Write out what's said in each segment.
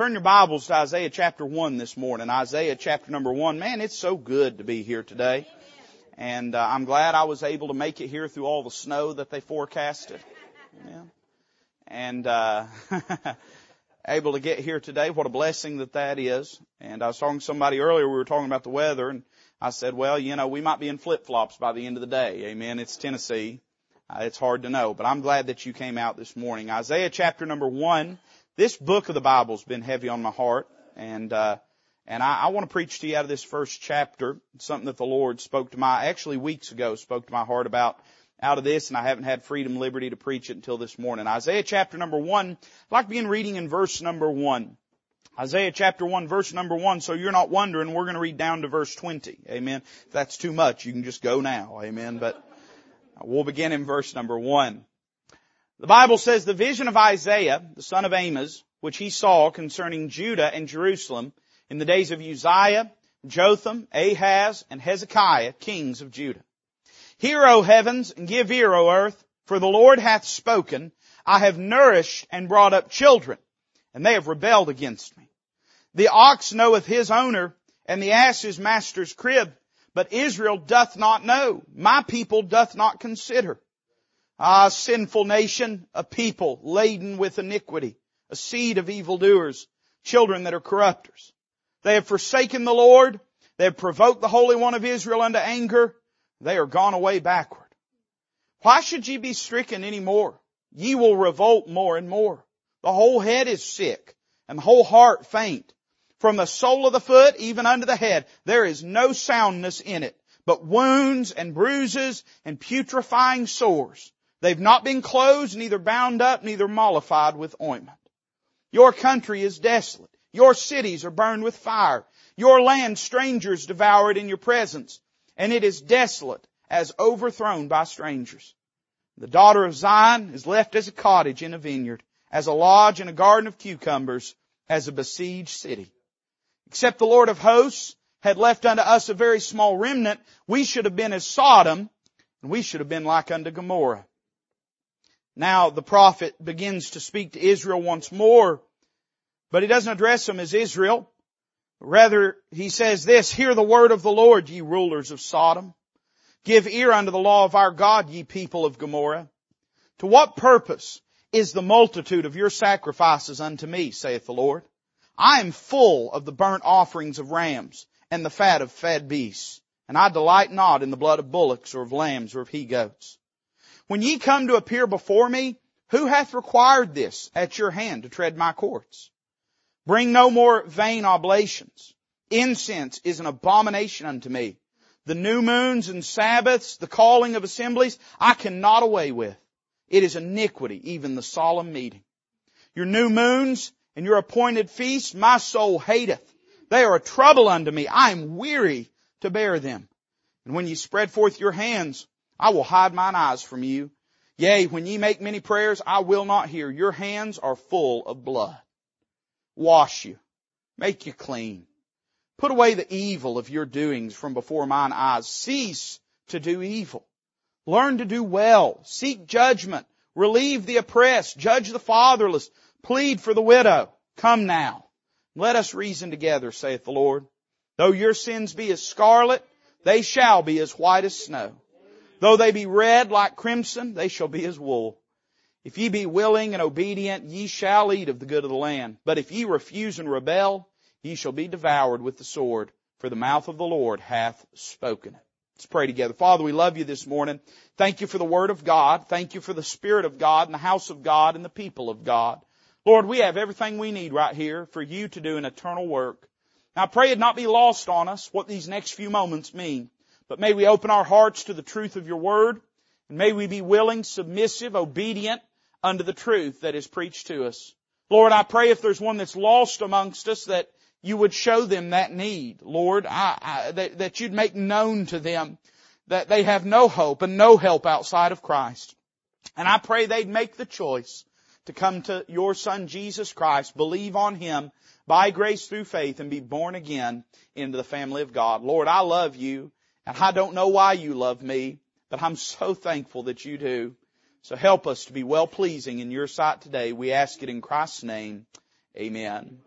Turn your Bibles to Isaiah chapter 1 this morning. Isaiah chapter number 1. Man, it's so good to be here today. And uh, I'm glad I was able to make it here through all the snow that they forecasted. Yeah. And uh, able to get here today. What a blessing that that is. And I was talking to somebody earlier, we were talking about the weather, and I said, well, you know, we might be in flip-flops by the end of the day. Amen. It's Tennessee. Uh, it's hard to know, but I'm glad that you came out this morning. Isaiah chapter number 1 this book of the Bible's been heavy on my heart, and uh, and I, I want to preach to you out of this first chapter, something that the Lord spoke to my actually weeks ago spoke to my heart about out of this, and I haven't had freedom, liberty to preach it until this morning. Isaiah chapter number one. I'd like to begin reading in verse number one. Isaiah chapter 1 verse number 1, so you're not wondering, we're going to read down to verse 20. Amen. If that's too much, you can just go now. Amen. But we'll begin in verse number 1. The Bible says the vision of Isaiah, the son of Amos, which he saw concerning Judah and Jerusalem in the days of Uzziah, Jotham, Ahaz, and Hezekiah, kings of Judah. Hear, O heavens, and give ear, O earth, for the Lord hath spoken. I have nourished and brought up children, and they have rebelled against me. The ox knoweth his owner, and the ass his master's crib, but Israel doth not know. My people doth not consider. Ah, sinful nation, a people laden with iniquity, a seed of evildoers, children that are corrupters. They have forsaken the Lord. They have provoked the Holy One of Israel unto anger. They are gone away backward. Why should ye be stricken any more? Ye will revolt more and more. The whole head is sick and the whole heart faint. From the sole of the foot even unto the head, there is no soundness in it, but wounds and bruises and putrefying sores. They've not been closed, neither bound up, neither mollified with ointment. Your country is desolate. Your cities are burned with fire. Your land strangers devour it in your presence. And it is desolate as overthrown by strangers. The daughter of Zion is left as a cottage in a vineyard, as a lodge in a garden of cucumbers, as a besieged city. Except the Lord of hosts had left unto us a very small remnant, we should have been as Sodom, and we should have been like unto Gomorrah. Now the prophet begins to speak to Israel once more, but he doesn't address them as Israel. Rather, he says this, hear the word of the Lord, ye rulers of Sodom. Give ear unto the law of our God, ye people of Gomorrah. To what purpose is the multitude of your sacrifices unto me, saith the Lord? I am full of the burnt offerings of rams and the fat of fed beasts, and I delight not in the blood of bullocks or of lambs or of he goats. When ye come to appear before me, who hath required this at your hand to tread my courts? Bring no more vain oblations. Incense is an abomination unto me. The new moons and Sabbaths, the calling of assemblies, I cannot away with. It is iniquity, even the solemn meeting. Your new moons and your appointed feasts, my soul hateth. They are a trouble unto me. I am weary to bear them. And when ye spread forth your hands, I will hide mine eyes from you. Yea, when ye make many prayers, I will not hear. Your hands are full of blood. Wash you. Make you clean. Put away the evil of your doings from before mine eyes. Cease to do evil. Learn to do well. Seek judgment. Relieve the oppressed. Judge the fatherless. Plead for the widow. Come now. Let us reason together, saith the Lord. Though your sins be as scarlet, they shall be as white as snow. Though they be red like crimson, they shall be as wool. If ye be willing and obedient, ye shall eat of the good of the land. But if ye refuse and rebel, ye shall be devoured with the sword, for the mouth of the Lord hath spoken it. Let's pray together. Father, we love you this morning. Thank you for the Word of God. Thank you for the Spirit of God and the house of God and the people of God. Lord, we have everything we need right here for you to do an eternal work. Now I pray it not be lost on us what these next few moments mean. But may we open our hearts to the truth of your word, and may we be willing, submissive, obedient unto the truth that is preached to us. Lord, I pray if there's one that's lost amongst us that you would show them that need. Lord, I, I, that, that you'd make known to them that they have no hope and no help outside of Christ. And I pray they'd make the choice to come to your Son Jesus Christ, believe on Him by grace through faith and be born again into the family of God. Lord, I love you. And I don't know why you love me, but I'm so thankful that you do. So help us to be well pleasing in your sight today. We ask it in Christ's name. Amen.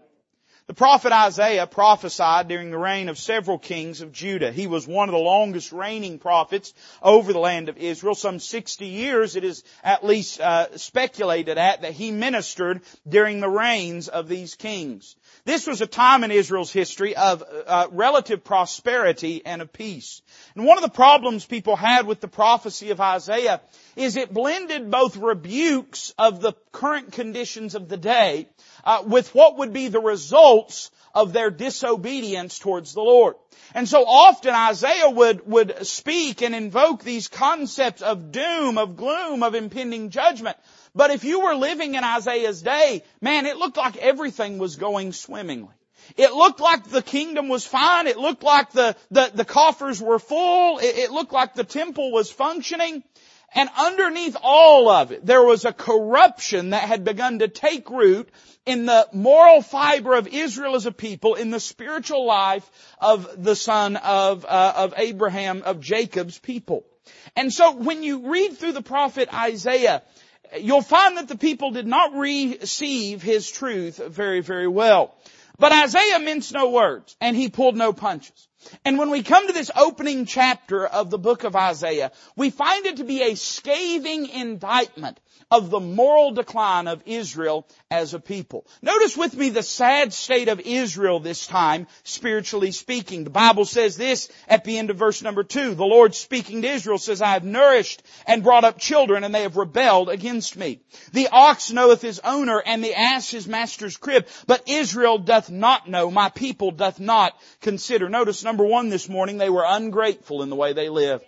The prophet Isaiah prophesied during the reign of several kings of Judah. He was one of the longest reigning prophets over the land of Israel. Some 60 years it is at least uh, speculated at that he ministered during the reigns of these kings. This was a time in Israel's history of uh, relative prosperity and of peace. And one of the problems people had with the prophecy of Isaiah is it blended both rebukes of the current conditions of the day uh, with what would be the results of their disobedience towards the Lord. And so often Isaiah would, would speak and invoke these concepts of doom, of gloom, of impending judgment. But if you were living in Isaiah's day, man, it looked like everything was going swimmingly. It looked like the kingdom was fine. It looked like the, the, the coffers were full. It, it looked like the temple was functioning. And underneath all of it, there was a corruption that had begun to take root in the moral fiber of Israel as a people, in the spiritual life of the son of, uh, of Abraham, of Jacob's people. And so when you read through the prophet Isaiah, you'll find that the people did not receive his truth very, very well. But Isaiah minced no words, and he pulled no punches. And when we come to this opening chapter of the book of Isaiah, we find it to be a scathing indictment of the moral decline of Israel as a people. Notice with me the sad state of Israel this time, spiritually speaking. The Bible says this at the end of verse number two. The Lord speaking to Israel says, I have nourished and brought up children and they have rebelled against me. The ox knoweth his owner and the ass his master's crib, but Israel doth not know, my people doth not consider. Notice number one this morning, they were ungrateful in the way they live.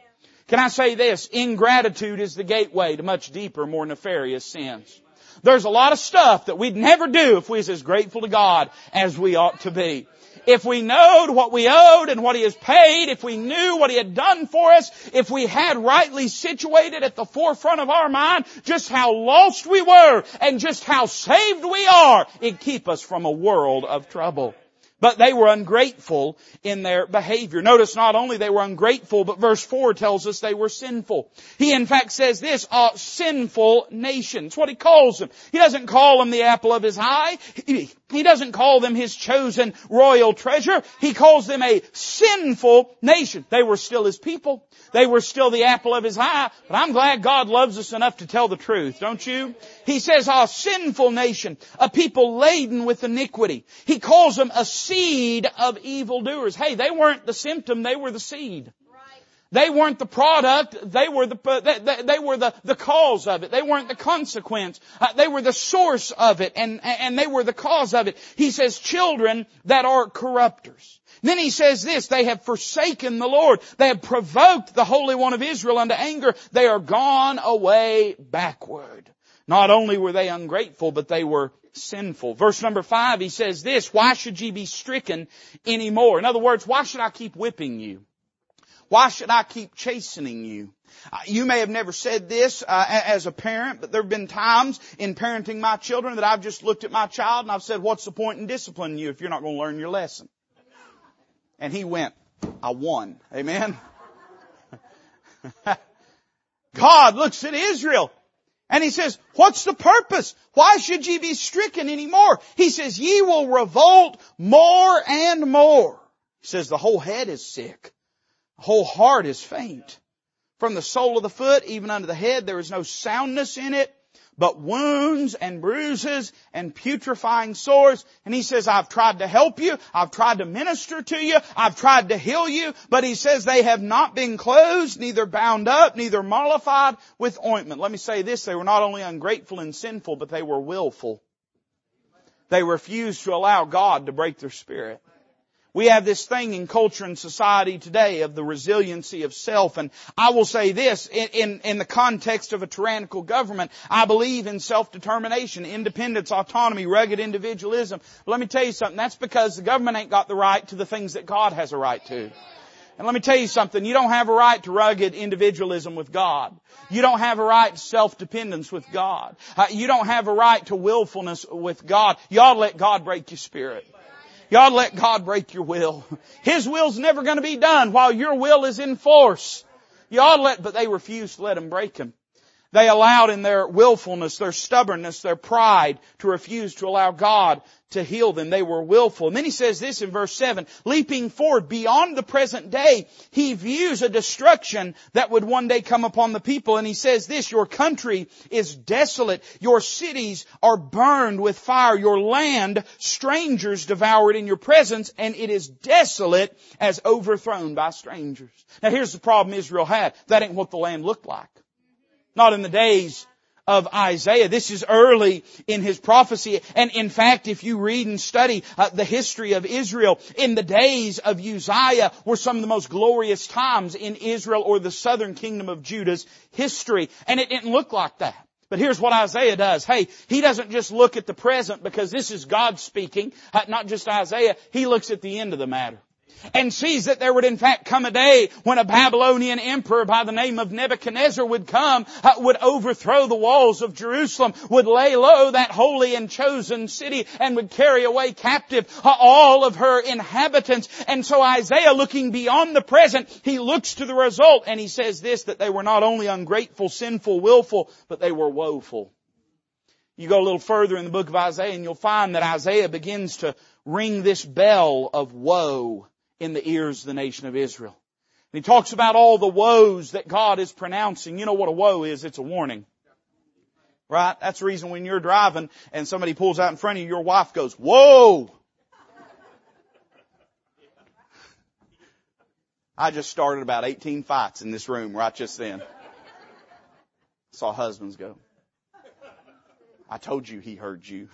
Can I say this? Ingratitude is the gateway to much deeper, more nefarious sins. There's a lot of stuff that we'd never do if we was as grateful to God as we ought to be. If we knowed what we owed and what He has paid, if we knew what He had done for us, if we had rightly situated at the forefront of our mind just how lost we were and just how saved we are, it'd keep us from a world of trouble. But they were ungrateful in their behavior. Notice not only they were ungrateful, but verse 4 tells us they were sinful. He in fact says this, a sinful nation. It's what he calls them. He doesn't call them the apple of his eye. He doesn't call them his chosen royal treasure. He calls them a sinful nation. They were still his people. They were still the apple of his eye. But I'm glad God loves us enough to tell the truth, don't you? He says a sinful nation, a people laden with iniquity. He calls them a seed of evildoers. Hey, they weren't the symptom, they were the seed. They weren't the product, they were the, they, they were the, the cause of it. They weren't the consequence. Uh, they were the source of it and, and they were the cause of it. He says children that are corrupters. Then he says this, they have forsaken the Lord. They have provoked the Holy One of Israel unto anger. They are gone away backward. Not only were they ungrateful, but they were sinful. Verse number five, he says this, why should ye be stricken anymore? In other words, why should I keep whipping you? Why should I keep chastening you? Uh, you may have never said this uh, as a parent, but there have been times in parenting my children that I've just looked at my child and I've said, what's the point in disciplining you if you're not going to learn your lesson? And he went, I won. Amen? God looks at Israel and he says, what's the purpose? Why should ye be stricken anymore? He says, ye will revolt more and more. He says, the whole head is sick. Whole heart is faint. From the sole of the foot even under the head, there is no soundness in it but wounds and bruises and putrefying sores. And he says, I've tried to help you. I've tried to minister to you. I've tried to heal you. But he says they have not been closed, neither bound up, neither mollified with ointment. Let me say this. They were not only ungrateful and sinful, but they were willful. They refused to allow God to break their spirit. We have this thing in culture and society today of the resiliency of self. And I will say this, in, in, in the context of a tyrannical government, I believe in self-determination, independence, autonomy, rugged individualism. But let me tell you something, that's because the government ain't got the right to the things that God has a right to. And let me tell you something, you don't have a right to rugged individualism with God. You don't have a right to self-dependence with God. Uh, you don't have a right to willfulness with God. You ought to let God break your spirit. You ought to let God break your will. His will's never going to be done while your will is in force. You ought to let, but they refused to let him break him. They allowed in their willfulness, their stubbornness, their pride to refuse to allow God to heal them. They were willful. And then he says this in verse 7, leaping forward beyond the present day, he views a destruction that would one day come upon the people. And he says this, your country is desolate. Your cities are burned with fire. Your land, strangers devour it in your presence, and it is desolate as overthrown by strangers. Now here's the problem Israel had. That ain't what the land looked like. Not in the days of Isaiah. This is early in his prophecy. And in fact, if you read and study uh, the history of Israel, in the days of Uzziah were some of the most glorious times in Israel or the southern kingdom of Judah's history. And it didn't look like that. But here's what Isaiah does. Hey, he doesn't just look at the present because this is God speaking, uh, not just Isaiah. He looks at the end of the matter and sees that there would in fact come a day when a Babylonian emperor by the name of Nebuchadnezzar would come, uh, would overthrow the walls of Jerusalem, would lay low that holy and chosen city and would carry away captive uh, all of her inhabitants. And so Isaiah looking beyond the present, he looks to the result and he says this, that they were not only ungrateful, sinful, willful, but they were woeful. You go a little further in the book of Isaiah and you'll find that Isaiah begins to ring this bell of woe in the ears of the nation of Israel. And he talks about all the woes that God is pronouncing. You know what a woe is? It's a warning. Right? That's the reason when you're driving and somebody pulls out in front of you, your wife goes, whoa! I just started about 18 fights in this room right just then. Saw husbands go. I told you he heard you.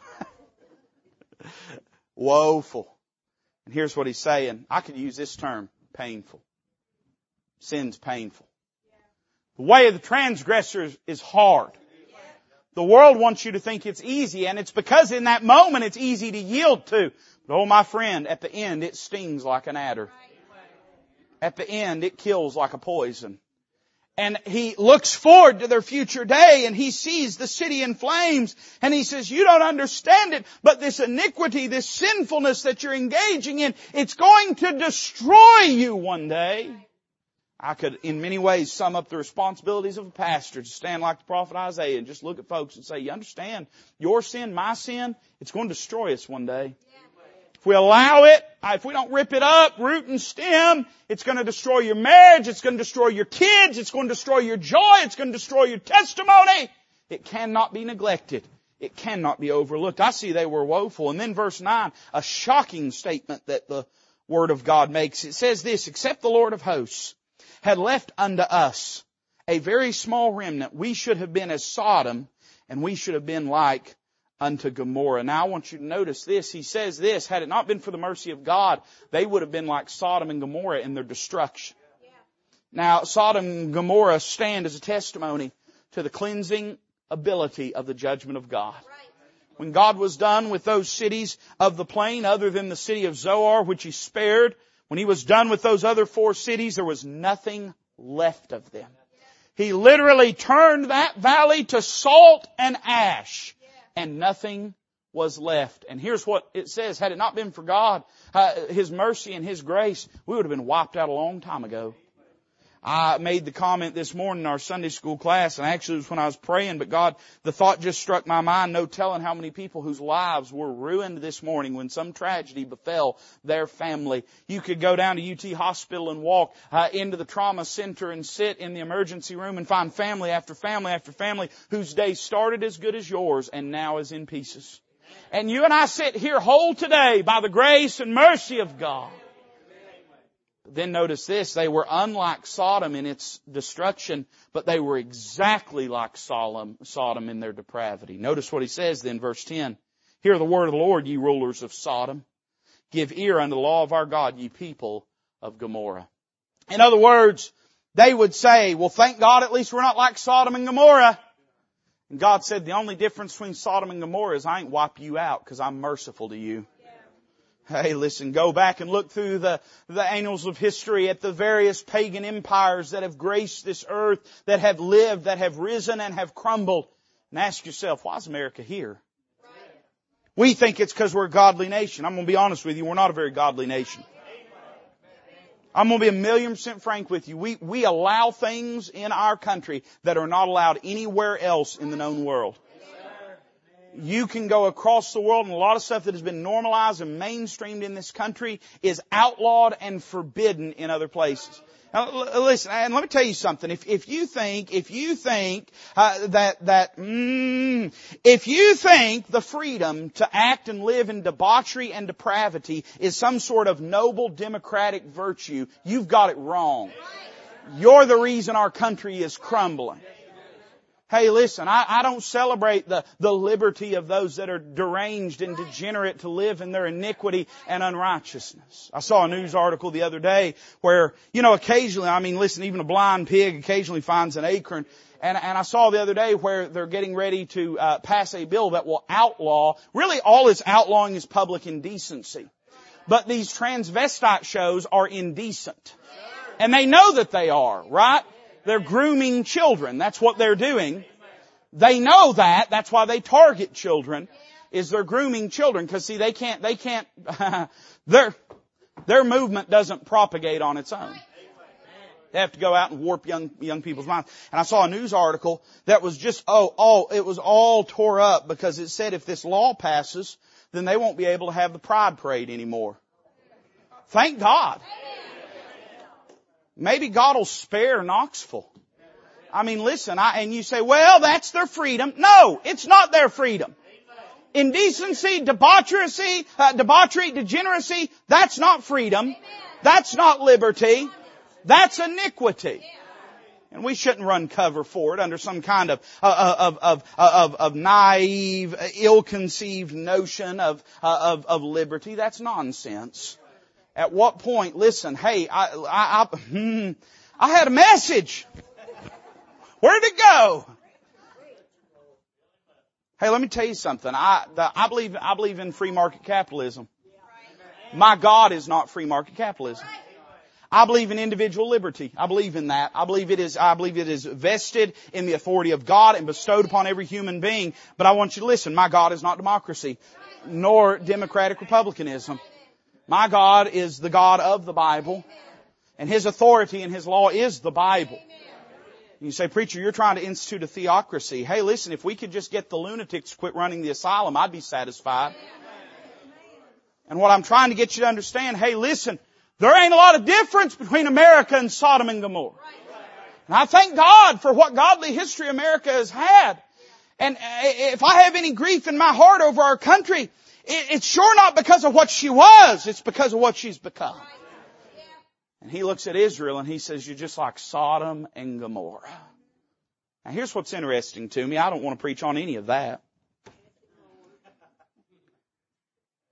Woeful. And here's what he's saying. I could use this term, painful. Sin's painful. The way of the transgressor is hard. The world wants you to think it's easy, and it's because in that moment it's easy to yield to. But oh my friend, at the end it stings like an adder. At the end it kills like a poison and he looks forward to their future day and he sees the city in flames and he says, you don't understand it, but this iniquity, this sinfulness that you're engaging in, it's going to destroy you one day. I could in many ways sum up the responsibilities of a pastor to stand like the prophet Isaiah and just look at folks and say, you understand your sin, my sin, it's going to destroy us one day. If we allow it, uh, if we don't rip it up, root and stem, it's going to destroy your marriage, it's going to destroy your kids, it's going to destroy your joy, it's going to destroy your testimony. It cannot be neglected. It cannot be overlooked. I see they were woeful. And then verse 9, a shocking statement that the Word of God makes. It says this, except the Lord of hosts had left unto us a very small remnant, we should have been as Sodom, and we should have been like unto Gomorrah. Now I want you to notice this. He says this, had it not been for the mercy of God, they would have been like Sodom and Gomorrah in their destruction. Now Sodom and Gomorrah stand as a testimony to the cleansing ability of the judgment of God. When God was done with those cities of the plain, other than the city of Zoar, which He spared, when He was done with those other four cities, there was nothing left of them. He literally turned that valley to salt and ash and nothing was left. And here's what it says, had it not been for God, uh, His mercy and His grace, we would have been wiped out a long time ago. I made the comment this morning in our Sunday school class, and actually it was when I was praying, but God, the thought just struck my mind, no telling how many people whose lives were ruined this morning when some tragedy befell their family. You could go down to UT hospital and walk uh, into the trauma center and sit in the emergency room and find family after family after family whose day started as good as yours and now is in pieces. And you and I sit here whole today by the grace and mercy of God. Then notice this, they were unlike Sodom in its destruction, but they were exactly like Sodom, in their depravity. Notice what he says then, verse 10. Hear the word of the Lord, ye rulers of Sodom. Give ear unto the law of our God, ye people of Gomorrah. In other words, they would say, well thank God at least we're not like Sodom and Gomorrah. And God said the only difference between Sodom and Gomorrah is I ain't wipe you out because I'm merciful to you. Hey, listen, go back and look through the, the annals of history at the various pagan empires that have graced this earth, that have lived, that have risen and have crumbled. And ask yourself, why is America here? We think it's because we're a godly nation. I'm going to be honest with you, we're not a very godly nation. I'm going to be a million percent frank with you. We, we allow things in our country that are not allowed anywhere else in the known world. You can go across the world and a lot of stuff that has been normalized and mainstreamed in this country is outlawed and forbidden in other places. Now, listen, and let me tell you something. If, if you think, if you think uh, that that, mm, if you think the freedom to act and live in debauchery and depravity is some sort of noble democratic virtue, you've got it wrong. You're the reason our country is crumbling. Hey, listen, I, I don't celebrate the, the liberty of those that are deranged and degenerate to live in their iniquity and unrighteousness. I saw a news article the other day where, you know, occasionally, I mean, listen, even a blind pig occasionally finds an acorn. And, and I saw the other day where they're getting ready to uh, pass a bill that will outlaw, really all it's outlawing is public indecency. But these transvestite shows are indecent. And they know that they are, right? They're grooming children. That's what they're doing. They know that. That's why they target children. Is they're grooming children because see they can't they can't their their movement doesn't propagate on its own. They have to go out and warp young young people's minds. And I saw a news article that was just oh oh it was all tore up because it said if this law passes, then they won't be able to have the pride parade anymore. Thank God. Maybe God will spare Knoxville. I mean, listen, I, and you say, well, that's their freedom. No, it's not their freedom. Indecency, debauchery, uh, debauchery, degeneracy, that's not freedom. That's not liberty. That's iniquity. And we shouldn't run cover for it under some kind of, uh, of, of, of, of naive, ill-conceived notion of, uh, of, of liberty. That's nonsense. At what point, listen, hey, I, I, I, hmm, I had a message. Where'd it go? Hey, let me tell you something. I, the, I believe, I believe in free market capitalism. My God is not free market capitalism. I believe in individual liberty. I believe in that. I believe it is, I believe it is vested in the authority of God and bestowed upon every human being. But I want you to listen. My God is not democracy, nor democratic republicanism. My God is the God of the Bible, and His authority and His law is the Bible. You say, preacher, you're trying to institute a theocracy. Hey, listen, if we could just get the lunatics to quit running the asylum, I'd be satisfied. And what I'm trying to get you to understand, hey, listen, there ain't a lot of difference between America and Sodom and Gomorrah. And I thank God for what godly history America has had. And uh, if I have any grief in my heart over our country, it's sure not because of what she was, it's because of what she's become. And he looks at Israel and he says, you're just like Sodom and Gomorrah. Now here's what's interesting to me. I don't want to preach on any of that.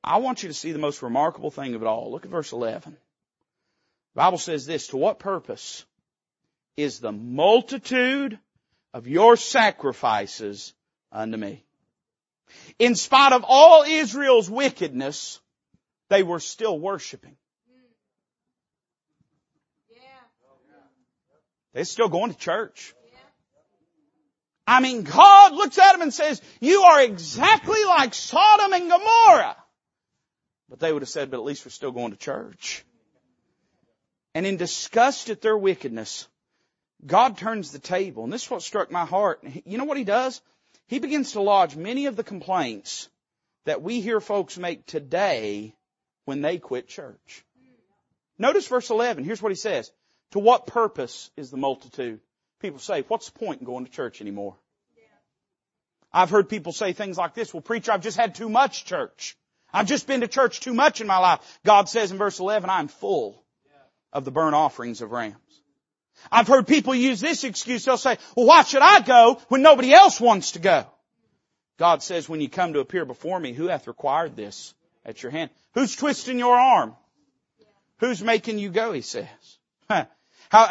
I want you to see the most remarkable thing of it all. Look at verse 11. The Bible says this, to what purpose is the multitude of your sacrifices unto me? In spite of all Israel's wickedness, they were still worshiping. They're still going to church. I mean, God looks at them and says, you are exactly like Sodom and Gomorrah. But they would have said, but at least we're still going to church. And in disgust at their wickedness, God turns the table. And this is what struck my heart. You know what He does? He begins to lodge many of the complaints that we hear folks make today when they quit church. Notice verse 11. Here's what he says. To what purpose is the multitude? People say, what's the point in going to church anymore? I've heard people say things like this, well preacher, I've just had too much church. I've just been to church too much in my life. God says in verse 11, I'm full of the burnt offerings of rams. I've heard people use this excuse. They'll say, well, why should I go when nobody else wants to go? God says, when you come to appear before me, who hath required this at your hand? Who's twisting your arm? Who's making you go, he says. How,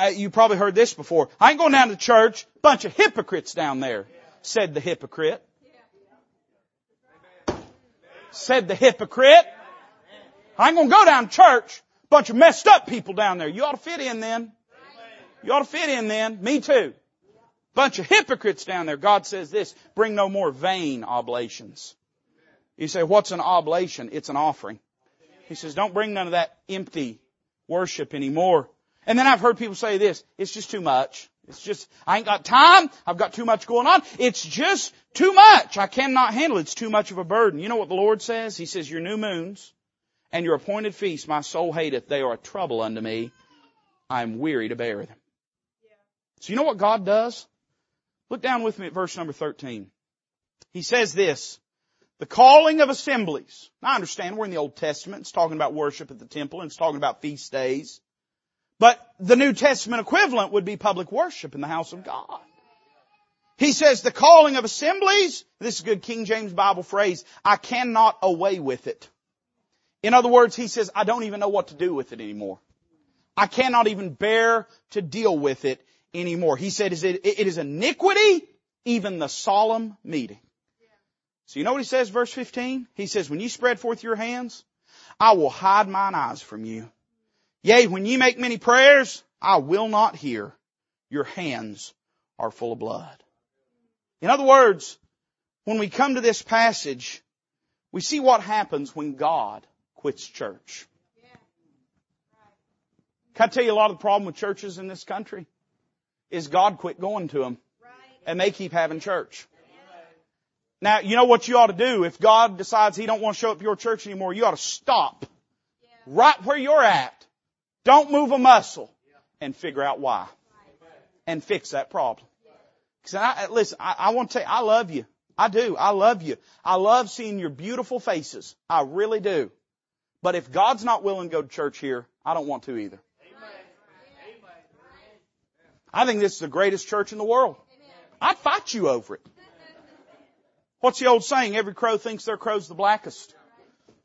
uh, you probably heard this before. I ain't going down to church. Bunch of hypocrites down there, said the hypocrite. Said the hypocrite. I ain't gonna go down to church. Bunch of messed up people down there. You ought to fit in then. You ought to fit in then. Me too. Bunch of hypocrites down there. God says this, bring no more vain oblations. You say, what's an oblation? It's an offering. He says, don't bring none of that empty worship anymore. And then I've heard people say this, it's just too much. It's just, I ain't got time. I've got too much going on. It's just too much. I cannot handle it. It's too much of a burden. You know what the Lord says? He says, your new moons and your appointed feasts my soul hateth. They are a trouble unto me. I am weary to bear them. So you know what God does? Look down with me at verse number 13. He says this, the calling of assemblies. Now I understand we're in the Old Testament. It's talking about worship at the temple and it's talking about feast days. But the New Testament equivalent would be public worship in the house of God. He says the calling of assemblies, this is a good King James Bible phrase, I cannot away with it. In other words, he says, I don't even know what to do with it anymore. I cannot even bear to deal with it anymore. He said, it is iniquity, even the solemn meeting. So you know what he says, verse 15? He says, when you spread forth your hands, I will hide mine eyes from you. Yea, when ye make many prayers, I will not hear. Your hands are full of blood. In other words, when we come to this passage, we see what happens when God quits church. Can I tell you a lot of the problem with churches in this country? Is God quit going to them. And they keep having church. Now, you know what you ought to do? If God decides He don't want to show up your church anymore, you ought to stop. Right where you're at. Don't move a muscle and figure out why. And fix that problem. Cause I, listen, I, I want to tell you, I love you. I do. I love you. I love seeing your beautiful faces. I really do. But if God's not willing to go to church here, I don't want to either. I think this is the greatest church in the world. I'd fight you over it. What's the old saying? Every crow thinks their crow's the blackest.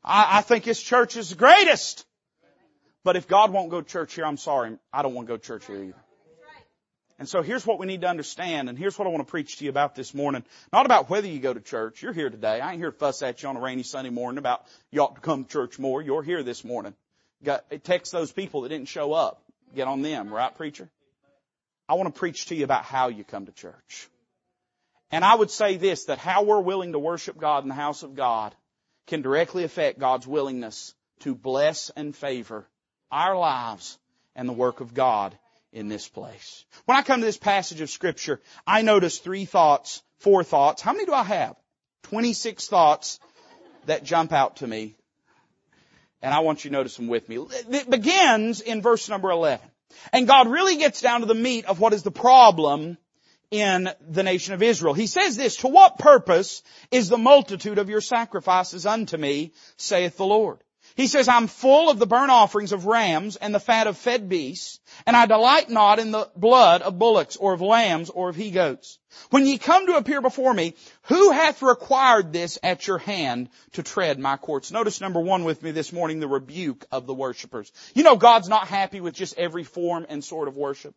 I, I think this church is the greatest. But if God won't go to church here, I'm sorry. I don't want to go to church here either. And so here's what we need to understand, and here's what I want to preach to you about this morning. Not about whether you go to church. You're here today. I ain't here to fuss at you on a rainy Sunday morning about you ought to come to church more. You're here this morning. Got, text those people that didn't show up. Get on them, right, preacher? I want to preach to you about how you come to church. And I would say this, that how we're willing to worship God in the house of God can directly affect God's willingness to bless and favor our lives and the work of God in this place. When I come to this passage of scripture, I notice three thoughts, four thoughts. How many do I have? 26 thoughts that jump out to me. And I want you to notice them with me. It begins in verse number 11. And God really gets down to the meat of what is the problem in the nation of Israel. He says this, to what purpose is the multitude of your sacrifices unto me, saith the Lord? He says, I'm full of the burnt offerings of rams and the fat of fed beasts, and I delight not in the blood of bullocks or of lambs or of he goats. When ye come to appear before me, who hath required this at your hand to tread my courts? Notice number one with me this morning, the rebuke of the worshipers. You know God's not happy with just every form and sort of worship.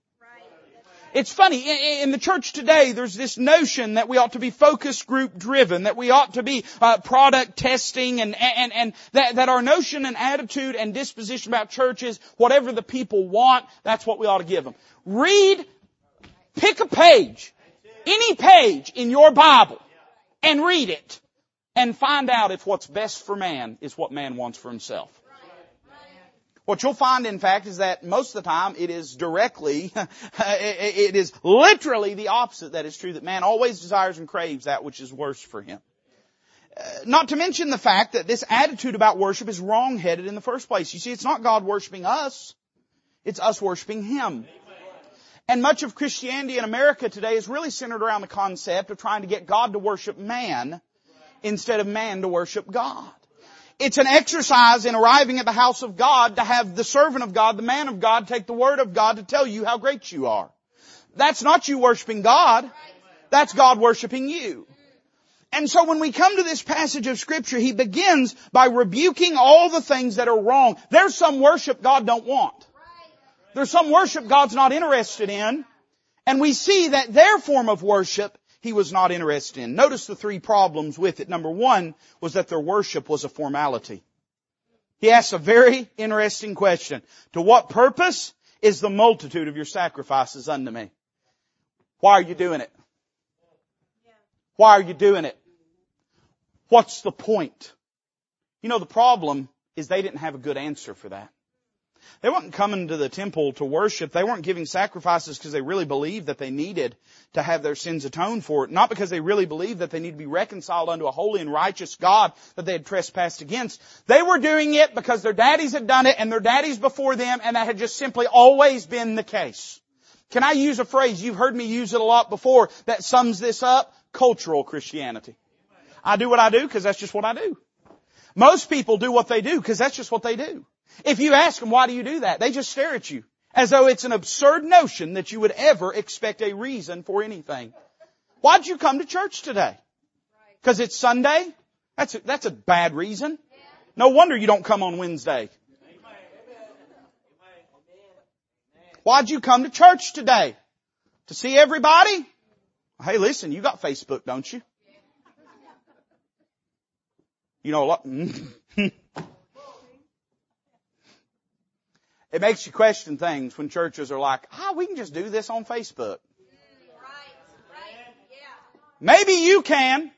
It's funny, in the church today, there's this notion that we ought to be focus group driven, that we ought to be uh, product testing, and, and, and that, that our notion and attitude and disposition about church is whatever the people want, that's what we ought to give them. Read, pick a page, any page in your Bible, and read it, and find out if what's best for man is what man wants for himself. What you'll find, in fact, is that most of the time it is directly, it is literally the opposite that is true, that man always desires and craves that which is worse for him. Uh, not to mention the fact that this attitude about worship is wrong-headed in the first place. You see, it's not God worshiping us, it's us worshiping Him. And much of Christianity in America today is really centered around the concept of trying to get God to worship man instead of man to worship God. It's an exercise in arriving at the house of God to have the servant of God, the man of God, take the word of God to tell you how great you are. That's not you worshiping God. That's God worshiping you. And so when we come to this passage of scripture, he begins by rebuking all the things that are wrong. There's some worship God don't want. There's some worship God's not interested in. And we see that their form of worship he was not interested in. Notice the three problems with it. Number one was that their worship was a formality. He asks a very interesting question. To what purpose is the multitude of your sacrifices unto me? Why are you doing it? Why are you doing it? What's the point? You know, the problem is they didn't have a good answer for that. They weren't coming to the temple to worship. They weren't giving sacrifices because they really believed that they needed to have their sins atoned for. Not because they really believed that they need to be reconciled unto a holy and righteous God that they had trespassed against. They were doing it because their daddies had done it and their daddies before them and that had just simply always been the case. Can I use a phrase? You've heard me use it a lot before that sums this up. Cultural Christianity. I do what I do because that's just what I do. Most people do what they do because that's just what they do. If you ask them, why do you do that? They just stare at you as though it's an absurd notion that you would ever expect a reason for anything. Why'd you come to church today? Because it's Sunday? That's a, that's a bad reason. No wonder you don't come on Wednesday. Why'd you come to church today? To see everybody? Hey listen, you got Facebook, don't you? You know a lot. Mm-hmm. It makes you question things when churches are like, ah, we can just do this on Facebook. Maybe you can.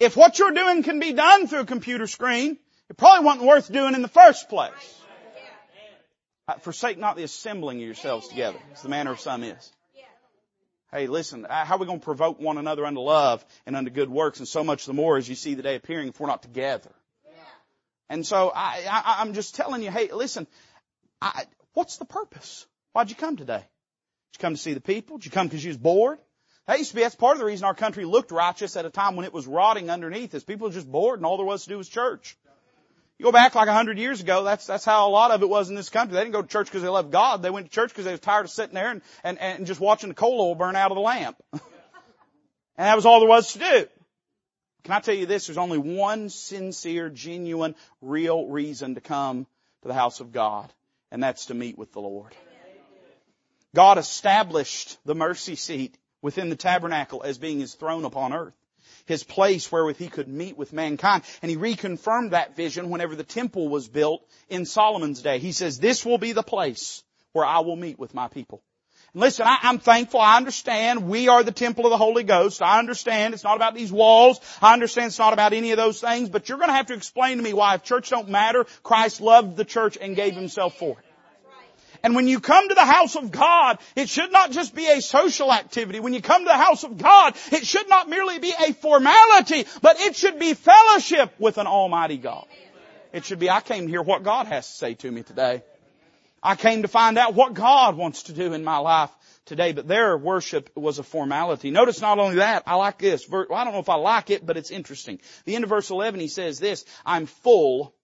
If what you're doing can be done through a computer screen, it probably wasn't worth doing in the first place. Uh, forsake not the assembling of yourselves together, as the manner of some is. Hey, listen, uh, how are we going to provoke one another unto love and unto good works? And so much the more as you see the day appearing if we're not together. And so I, I, I'm just telling you, hey, listen, I, what's the purpose? Why'd you come today? Did you come to see the people? Did you come because you was bored? That used to be, that's part of the reason our country looked righteous at a time when it was rotting underneath is people were just bored and all there was to do was church. You go back like a hundred years ago, that's, that's how a lot of it was in this country. They didn't go to church because they loved God. They went to church because they was tired of sitting there and, and, and just watching the coal oil burn out of the lamp. and that was all there was to do. Can I tell you this? There's only one sincere, genuine, real reason to come to the house of God and that's to meet with the Lord. God established the mercy seat within the tabernacle as being His throne upon earth. His place wherewith He could meet with mankind. And He reconfirmed that vision whenever the temple was built in Solomon's day. He says, this will be the place where I will meet with my people. Listen, I, am thankful. I understand we are the temple of the Holy Ghost. I understand it's not about these walls. I understand it's not about any of those things, but you're going to have to explain to me why if church don't matter, Christ loved the church and gave himself for it. And when you come to the house of God, it should not just be a social activity. When you come to the house of God, it should not merely be a formality, but it should be fellowship with an almighty God. It should be, I came to hear what God has to say to me today. I came to find out what God wants to do in my life today, but their worship was a formality. Notice not only that, I like this. I don't know if I like it, but it's interesting. The end of verse 11, he says this, I'm full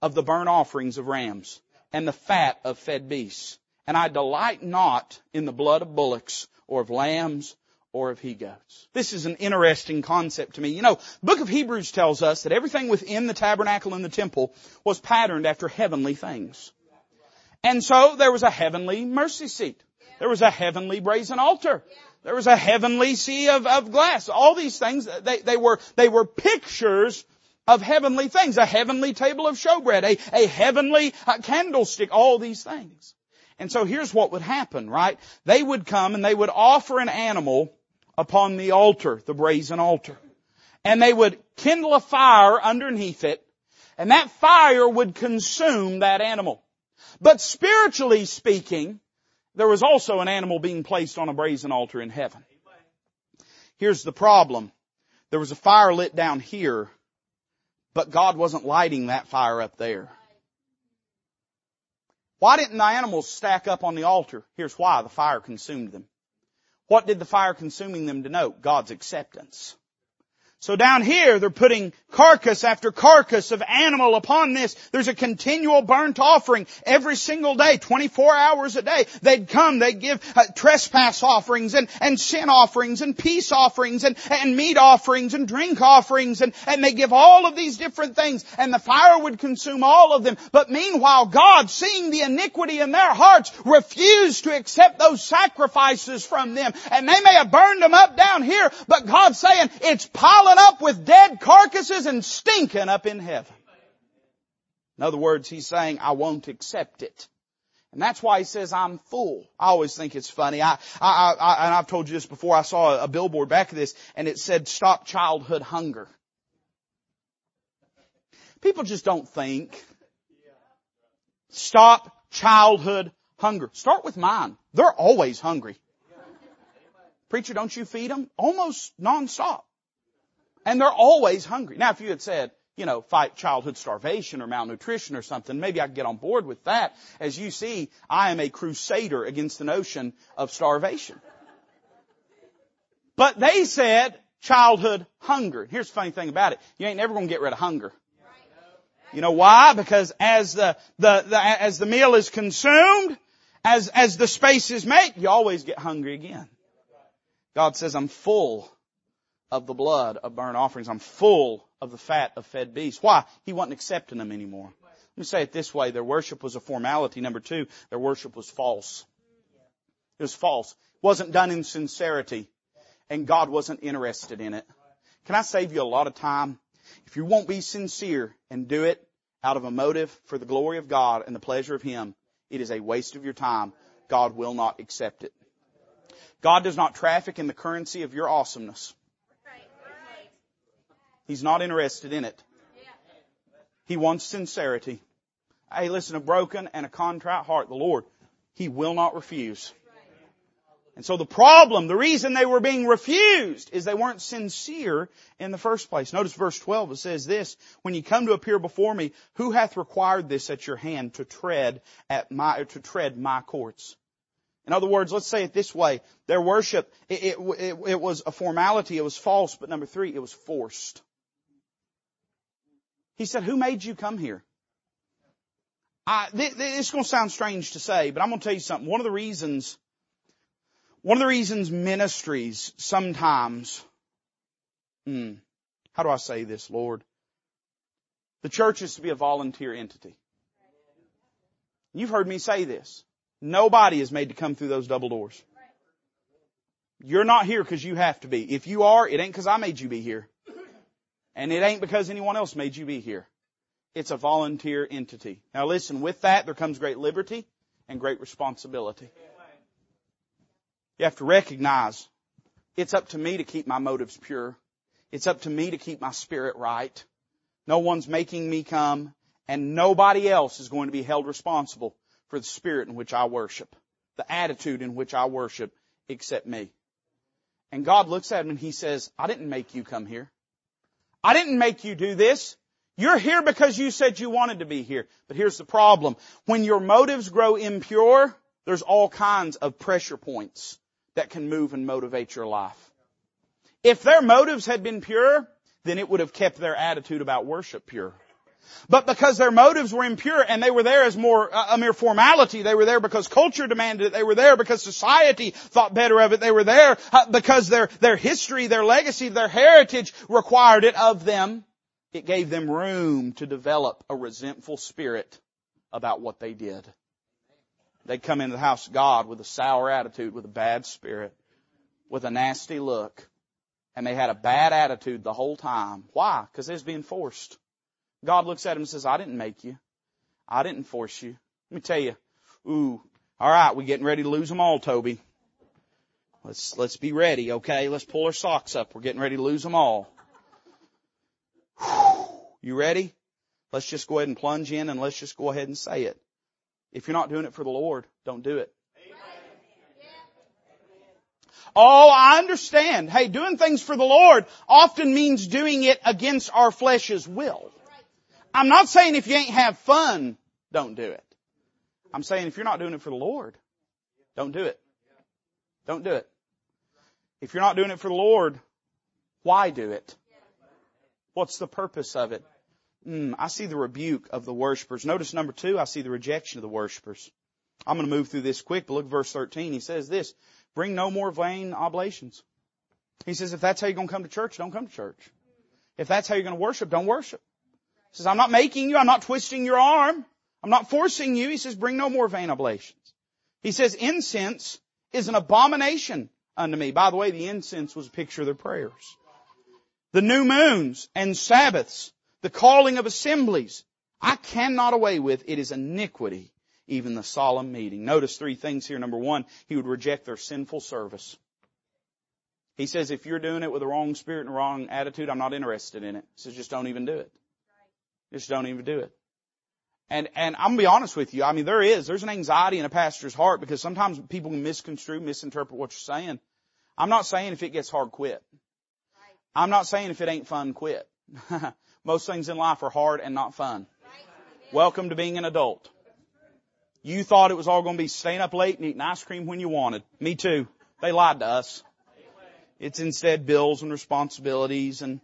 of the burnt offerings of rams and the fat of fed beasts. And I delight not in the blood of bullocks or of lambs or of he goats. This is an interesting concept to me. You know, book of Hebrews tells us that everything within the tabernacle and the temple was patterned after heavenly things. And so there was a heavenly mercy seat. There was a heavenly brazen altar. There was a heavenly sea of, of glass. All these things, they, they were, they were pictures of heavenly things. A heavenly table of showbread, a, a heavenly uh, candlestick, all these things. And so here's what would happen, right? They would come and they would offer an animal upon the altar, the brazen altar. And they would kindle a fire underneath it, and that fire would consume that animal. But spiritually speaking, there was also an animal being placed on a brazen altar in heaven. Here's the problem. There was a fire lit down here, but God wasn't lighting that fire up there. Why didn't the animals stack up on the altar? Here's why. The fire consumed them. What did the fire consuming them denote? God's acceptance. So down here, they're putting carcass after carcass of animal upon this. There's a continual burnt offering every single day, 24 hours a day. They'd come, they'd give uh, trespass offerings and, and sin offerings and peace offerings and, and meat offerings and drink offerings and, and they give all of these different things and the fire would consume all of them. But meanwhile, God, seeing the iniquity in their hearts, refused to accept those sacrifices from them. And they may have burned them up down here, but God's saying, it's piling up with dead carcasses and stinking up in heaven. In other words, he's saying, I won't accept it. And that's why he says, I'm full. I always think it's funny. I, I, I, and I've told you this before, I saw a billboard back of this and it said, stop childhood hunger. People just don't think. Stop childhood hunger. Start with mine. They're always hungry. Preacher, don't you feed them? Almost nonstop. And they're always hungry. Now, if you had said, you know, fight childhood starvation or malnutrition or something, maybe I could get on board with that. As you see, I am a crusader against the notion of starvation. But they said childhood hunger. Here's the funny thing about it. You ain't never gonna get rid of hunger. You know why? Because as the, the, the, as the meal is consumed, as, as the space is made, you always get hungry again. God says, I'm full of the blood of burnt offerings. I'm full of the fat of fed beasts. Why? He wasn't accepting them anymore. Let me say it this way. Their worship was a formality. Number two, their worship was false. It was false. It wasn't done in sincerity. And God wasn't interested in it. Can I save you a lot of time? If you won't be sincere and do it out of a motive for the glory of God and the pleasure of Him, it is a waste of your time. God will not accept it. God does not traffic in the currency of your awesomeness. He's not interested in it. He wants sincerity. Hey, listen, a broken and a contrite heart, the Lord, He will not refuse. And so the problem, the reason they were being refused is they weren't sincere in the first place. Notice verse 12, it says this, when you come to appear before me, who hath required this at your hand to tread at my, to tread my courts? In other words, let's say it this way, their worship, it, it, it, it was a formality, it was false, but number three, it was forced. He said, who made you come here? I, this is going to sound strange to say, but I'm going to tell you something. One of the reasons one of the reasons ministries sometimes, hmm, how do I say this, Lord? The church is to be a volunteer entity. You've heard me say this. Nobody is made to come through those double doors. You're not here because you have to be. If you are, it ain't because I made you be here. And it ain't because anyone else made you be here. It's a volunteer entity. Now listen, with that there comes great liberty and great responsibility. You have to recognize it's up to me to keep my motives pure. It's up to me to keep my spirit right. No one's making me come and nobody else is going to be held responsible for the spirit in which I worship, the attitude in which I worship except me. And God looks at him and he says, I didn't make you come here. I didn't make you do this. You're here because you said you wanted to be here. But here's the problem. When your motives grow impure, there's all kinds of pressure points that can move and motivate your life. If their motives had been pure, then it would have kept their attitude about worship pure. But because their motives were impure and they were there as more a mere formality, they were there because culture demanded it. They were there because society thought better of it. They were there uh, because their their history, their legacy, their heritage required it of them. It gave them room to develop a resentful spirit about what they did. They'd come into the house of God with a sour attitude, with a bad spirit, with a nasty look. And they had a bad attitude the whole time. Why? Because they was being forced. God looks at him and says, I didn't make you. I didn't force you. Let me tell you. Ooh. All right, we're getting ready to lose them all, Toby. Let's, let's be ready, okay? Let's pull our socks up. We're getting ready to lose them all. You ready? Let's just go ahead and plunge in and let's just go ahead and say it. If you're not doing it for the Lord, don't do it. Oh, I understand. Hey, doing things for the Lord often means doing it against our flesh's will. I'm not saying if you ain't have fun, don't do it. I'm saying if you're not doing it for the Lord, don't do it. Don't do it. If you're not doing it for the Lord, why do it? What's the purpose of it? mm, I see the rebuke of the worshipers. Notice number two, I see the rejection of the worshipers. I'm going to move through this quick, but look verse 13. He says this, bring no more vain oblations. He says, if that's how you're going to come to church, don't come to church. If that's how you're going to worship, don't worship. He says, I'm not making you, I'm not twisting your arm, I'm not forcing you. He says, bring no more vain oblations. He says, incense is an abomination unto me. By the way, the incense was a picture of their prayers. The new moons and Sabbaths the calling of assemblies, I cannot away with. It is iniquity, even the solemn meeting. Notice three things here. Number one, he would reject their sinful service. He says, if you're doing it with the wrong spirit and wrong attitude, I'm not interested in it. He says, just don't even do it. Just don't even do it. And, and I'm gonna be honest with you. I mean, there is, there's an anxiety in a pastor's heart because sometimes people misconstrue, misinterpret what you're saying. I'm not saying if it gets hard, quit. I'm not saying if it ain't fun, quit. Most things in life are hard and not fun. Welcome to being an adult. You thought it was all going to be staying up late and eating ice cream when you wanted. Me too. They lied to us. It's instead bills and responsibilities and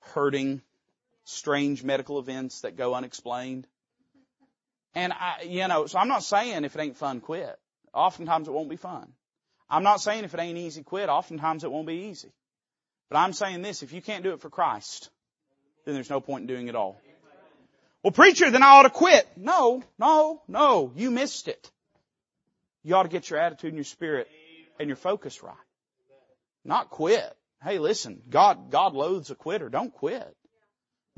hurting, strange medical events that go unexplained. And I, you know, so I'm not saying if it ain't fun, quit. Oftentimes it won't be fun. I'm not saying if it ain't easy, quit. Oftentimes it won't be easy. But I'm saying this, if you can't do it for Christ, then there's no point in doing it all. Well, preacher, then I ought to quit. No, no, no. You missed it. You ought to get your attitude and your spirit and your focus right. Not quit. Hey, listen, God, God loathes a quitter. Don't quit.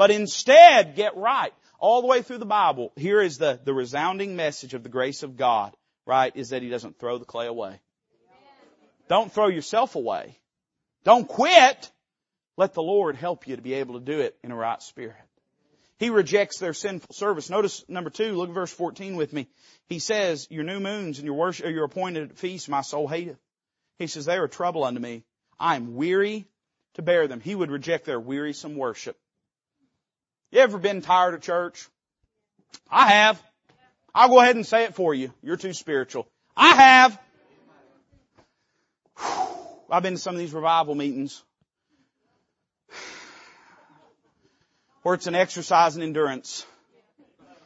But instead, get right. All the way through the Bible, here is the, the resounding message of the grace of God, right, is that He doesn't throw the clay away. Don't throw yourself away. Don't quit. Let the Lord help you to be able to do it in a right spirit. He rejects their sinful service. Notice number two, look at verse 14 with me. He says, your new moons and your worship, your appointed feasts my soul hateth. He says, they are trouble unto me. I am weary to bear them. He would reject their wearisome worship. You ever been tired of church? I have. I'll go ahead and say it for you. You're too spiritual. I have. I've been to some of these revival meetings where it's an exercise in endurance.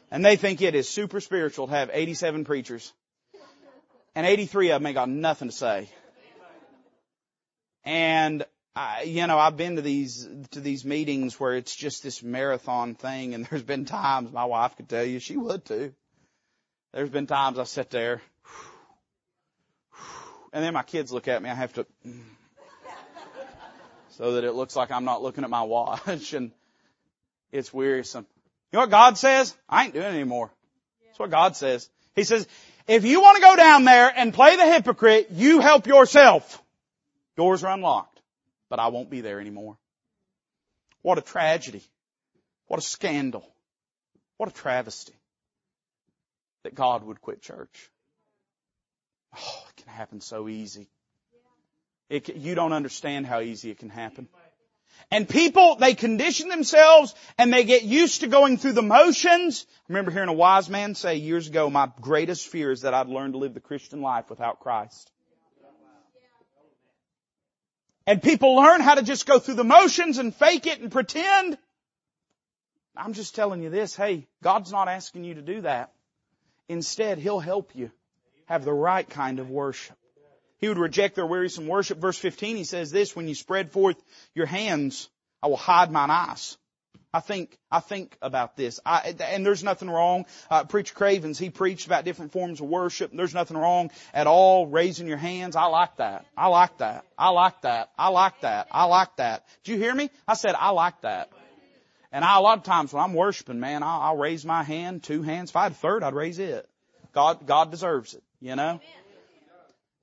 And they think it is super spiritual to have 87 preachers. And 83 of them ain't got nothing to say. And I, you know, I've been to these, to these meetings where it's just this marathon thing and there's been times my wife could tell you, she would too. There's been times I sit there and then my kids look at me, I have to, so that it looks like I'm not looking at my watch and it's wearisome. You know what God says? I ain't doing it anymore. That's what God says. He says, if you want to go down there and play the hypocrite, you help yourself. Doors are unlocked, but I won't be there anymore. What a tragedy. What a scandal. What a travesty that God would quit church. Oh, it can happen so easy. It, you don't understand how easy it can happen. And people, they condition themselves and they get used to going through the motions. I remember hearing a wise man say years ago, my greatest fear is that I'd learn to live the Christian life without Christ. And people learn how to just go through the motions and fake it and pretend. I'm just telling you this, hey, God's not asking you to do that. Instead, He'll help you have the right kind of worship. He would reject their wearisome worship. Verse 15, he says this, when you spread forth your hands, I will hide mine eyes. I think, I think about this. I, and there's nothing wrong. Uh, Preacher Cravens, he preached about different forms of worship. There's nothing wrong at all raising your hands. I like that. I like that. I like that. I like that. I like that. Do you hear me? I said, I like that. And I, a lot of times when I'm worshiping, man, I'll, I'll raise my hand, two hands. If I had a third, I'd raise it. God, God deserves it, you know? Amen.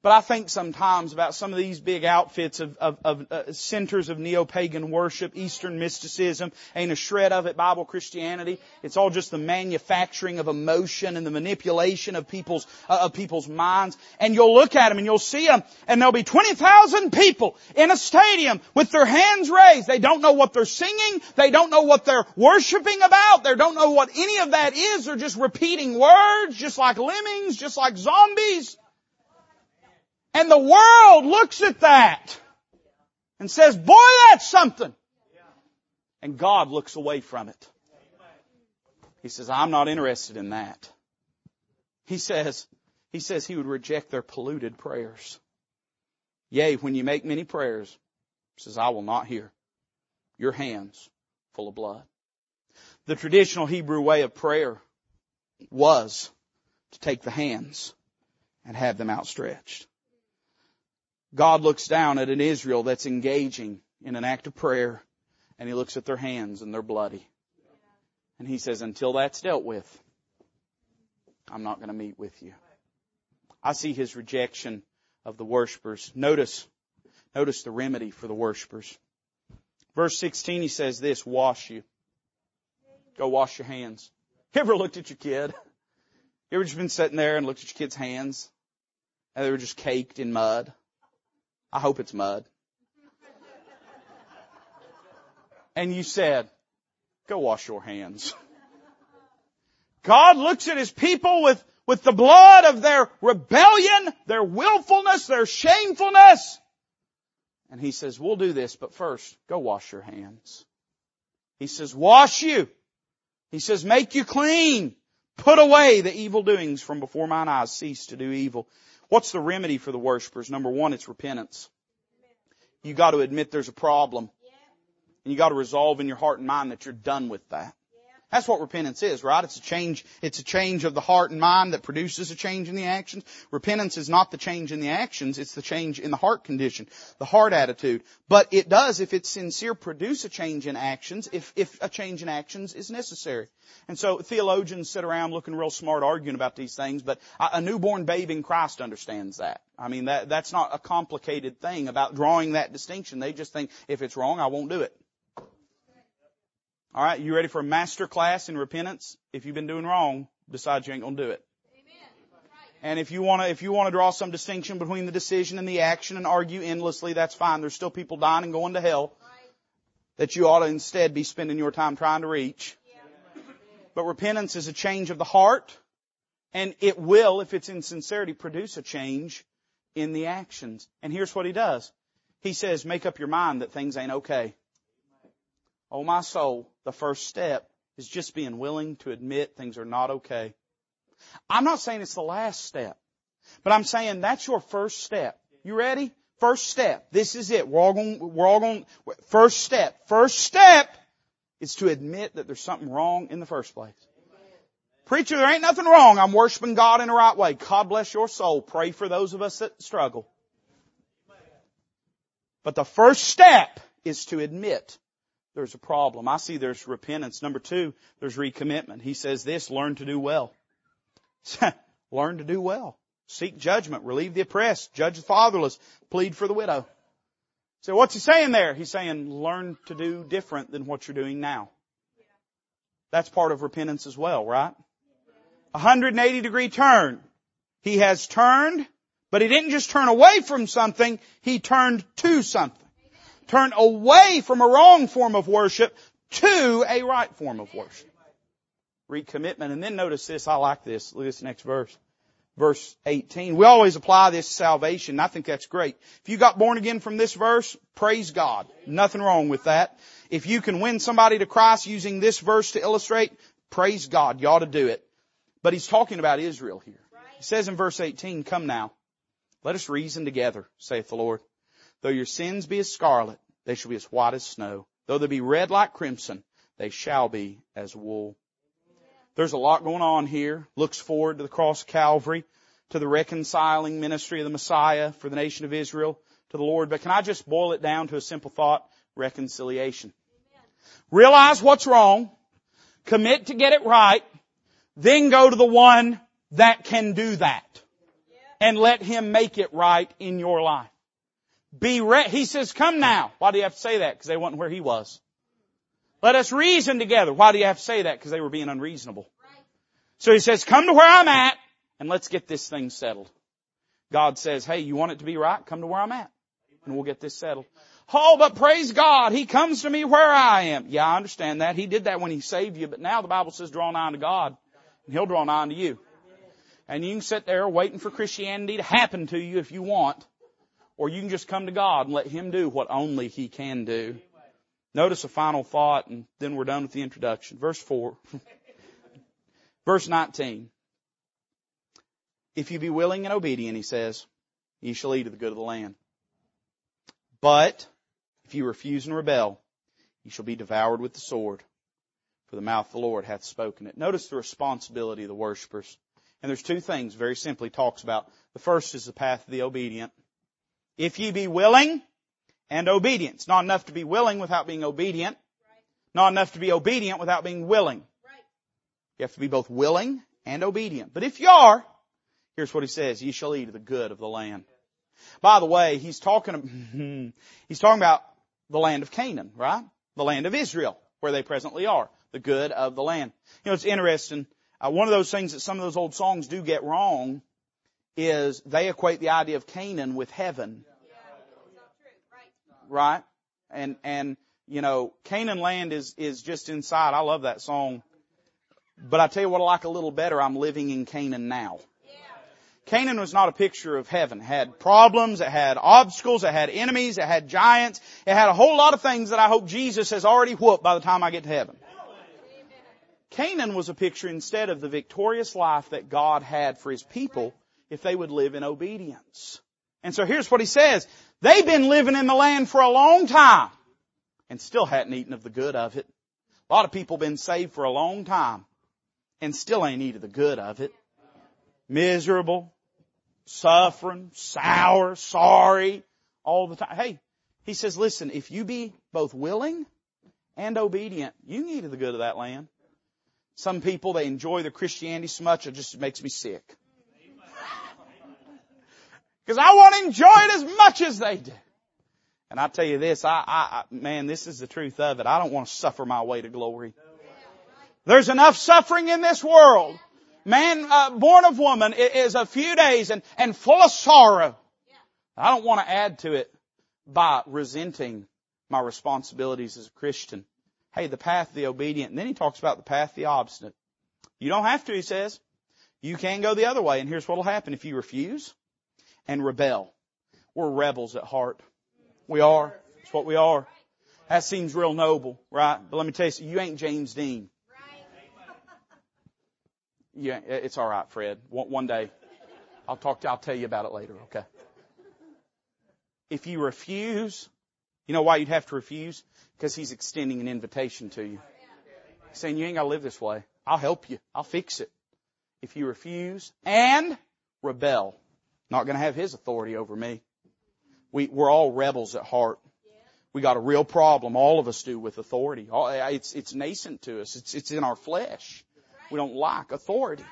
But I think sometimes about some of these big outfits of, of, of uh, centers of neo-pagan worship, Eastern mysticism, ain't a shred of it Bible Christianity. It's all just the manufacturing of emotion and the manipulation of people's uh, of people's minds. And you'll look at them and you'll see them, and there'll be twenty thousand people in a stadium with their hands raised. They don't know what they're singing. They don't know what they're worshiping about. They don't know what any of that is. They're just repeating words, just like lemmings, just like zombies. And the world looks at that and says, boy, that's something. And God looks away from it. He says, I'm not interested in that. He says, he says he would reject their polluted prayers. Yea, when you make many prayers, says, I will not hear your hands full of blood. The traditional Hebrew way of prayer was to take the hands and have them outstretched. God looks down at an Israel that's engaging in an act of prayer and he looks at their hands and they're bloody. And he says, until that's dealt with, I'm not going to meet with you. I see his rejection of the worshipers. Notice, notice the remedy for the worshipers. Verse 16 he says this, wash you. Go wash your hands. You ever looked at your kid? You ever just been sitting there and looked at your kid's hands and they were just caked in mud? I hope it's mud. And you said, go wash your hands. God looks at His people with, with the blood of their rebellion, their willfulness, their shamefulness. And He says, we'll do this, but first, go wash your hands. He says, wash you. He says, make you clean. Put away the evil doings from before mine eyes. Cease to do evil. What's the remedy for the worshipers? Number one, it's repentance. You got to admit there's a problem. And you got to resolve in your heart and mind that you're done with that. That's what repentance is, right? It's a change, it's a change of the heart and mind that produces a change in the actions. Repentance is not the change in the actions, it's the change in the heart condition, the heart attitude. But it does, if it's sincere, produce a change in actions, if, if a change in actions is necessary. And so theologians sit around looking real smart arguing about these things, but a newborn babe in Christ understands that. I mean, that, that's not a complicated thing about drawing that distinction. They just think, if it's wrong, I won't do it. All right, you ready for a master class in repentance? If you've been doing wrong, decide you ain't gonna do it. And if you want to, if you want to draw some distinction between the decision and the action and argue endlessly, that's fine. There's still people dying and going to hell that you ought to instead be spending your time trying to reach. But repentance is a change of the heart, and it will, if it's in sincerity, produce a change in the actions. And here's what he does. He says, make up your mind that things ain't okay. Oh my soul, the first step is just being willing to admit things are not okay. I'm not saying it's the last step, but I'm saying that's your first step. You ready? First step. This is it. We're all going, we're all going, first step. First step is to admit that there's something wrong in the first place. Preacher, there ain't nothing wrong. I'm worshiping God in the right way. God bless your soul. Pray for those of us that struggle. But the first step is to admit there's a problem. I see there's repentance. Number two, there's recommitment. He says this, learn to do well. learn to do well. Seek judgment, relieve the oppressed, judge the fatherless, plead for the widow. So what's he saying there? He's saying learn to do different than what you're doing now. That's part of repentance as well, right? 180 degree turn. He has turned, but he didn't just turn away from something, he turned to something turn away from a wrong form of worship to a right form of worship. Recommitment. And then notice this, I like this. Look at this next verse. Verse 18. We always apply this salvation. I think that's great. If you got born again from this verse, praise God. Nothing wrong with that. If you can win somebody to Christ using this verse to illustrate, praise God. You ought to do it. But he's talking about Israel here. He says in verse 18, come now. Let us reason together, saith the Lord. Though your sins be as scarlet, they shall be as white as snow. Though they be red like crimson, they shall be as wool. There's a lot going on here. Looks forward to the cross of Calvary, to the reconciling ministry of the Messiah for the nation of Israel, to the Lord. But can I just boil it down to a simple thought? Reconciliation. Realize what's wrong, commit to get it right, then go to the one that can do that. And let Him make it right in your life. Be re- he says, come now. Why do you have to say that? Because they wasn't where he was. Let us reason together. Why do you have to say that? Because they were being unreasonable. So he says, come to where I'm at and let's get this thing settled. God says, hey, you want it to be right? Come to where I'm at and we'll get this settled. Oh, but praise God, He comes to me where I am. Yeah, I understand that. He did that when He saved you, but now the Bible says draw nigh to God and He'll draw nigh to you. And you can sit there waiting for Christianity to happen to you if you want. Or you can just come to God and let Him do what only He can do. Notice a final thought and then we're done with the introduction. Verse 4. Verse 19. If you be willing and obedient, he says, ye shall eat of the good of the land. But if you refuse and rebel, ye shall be devoured with the sword. For the mouth of the Lord hath spoken it. Notice the responsibility of the worshippers. And there's two things very simply talks about. The first is the path of the obedient. If ye be willing and obedient. It's not enough to be willing without being obedient. Not enough to be obedient without being willing. You have to be both willing and obedient. But if you are, here's what he says, ye shall eat of the good of the land. By the way, he's talking, he's talking about the land of Canaan, right? The land of Israel, where they presently are. the good of the land. You know, it's interesting. Uh, one of those things that some of those old songs do get wrong is they equate the idea of Canaan with heaven. Right? And, and, you know, Canaan land is, is just in sight. I love that song. But I tell you what I like a little better. I'm living in Canaan now. Canaan was not a picture of heaven. It had problems, it had obstacles, it had enemies, it had giants, it had a whole lot of things that I hope Jesus has already whooped by the time I get to heaven. Canaan was a picture instead of the victorious life that God had for His people if they would live in obedience. And so here's what He says. They've been living in the land for a long time and still hadn't eaten of the good of it. A lot of people been saved for a long time and still ain't eaten of the good of it. Miserable, suffering, sour, sorry, all the time. Hey, he says, listen, if you be both willing and obedient, you eat of the good of that land. Some people, they enjoy their Christianity so much, it just makes me sick. Because I want to enjoy it as much as they do. And I tell you this, I, I, man, this is the truth of it. I don't want to suffer my way to glory. There's enough suffering in this world man uh, born of woman is a few days and, and full of sorrow. I don't want to add to it by resenting my responsibilities as a Christian. Hey, the path of the obedient. And then he talks about the path of the obstinate. You don't have to, he says. You can go the other way. And here's what will happen if you refuse and rebel. We're rebels at heart. We are. It's what we are. That seems real noble, right? But let me tell you, you ain't James Dean. Yeah, it's all right, Fred. One day, I'll talk to. I'll tell you about it later. Okay. If you refuse, you know why you'd have to refuse? Because he's extending an invitation to you, saying you ain't to live this way. I'll help you. I'll fix it. If you refuse and rebel, not going to have his authority over me. We, we're all rebels at heart. We got a real problem. All of us do with authority. Eh, it's, it's nascent to us. It's, it's in our flesh. We don't like authority.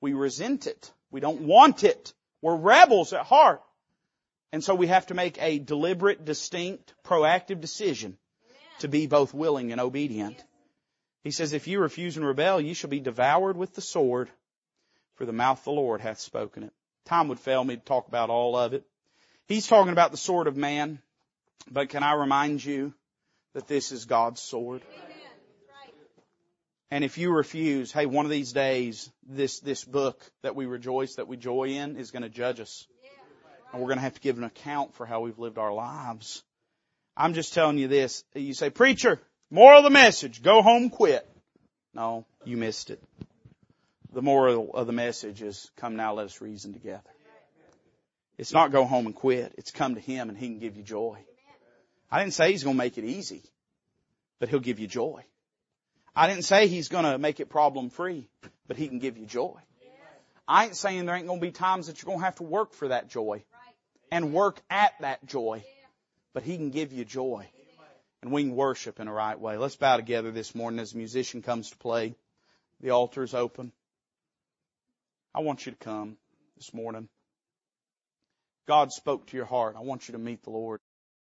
We resent it. We don't want it. We're rebels at heart. And so we have to make a deliberate, distinct, proactive decision to be both willing and obedient. He says, if you refuse and rebel, you shall be devoured with the sword, for the mouth of the Lord hath spoken it. Time would fail me to talk about all of it. He's talking about the sword of man, but can I remind you that this is God's sword? And if you refuse, hey, one of these days, this, this book that we rejoice, that we joy in is going to judge us. And we're going to have to give an account for how we've lived our lives. I'm just telling you this. You say, preacher, moral of the message, go home, quit. No, you missed it. The moral of the message is come now, let us reason together. It's not go home and quit. It's come to Him and He can give you joy. I didn't say He's going to make it easy, but He'll give you joy. I didn't say he's going to make it problem free, but he can give you joy. I ain't saying there ain't going to be times that you're going to have to work for that joy and work at that joy, but he can give you joy. And we can worship in a right way. Let's bow together this morning as the musician comes to play. The altar is open. I want you to come this morning. God spoke to your heart. I want you to meet the Lord.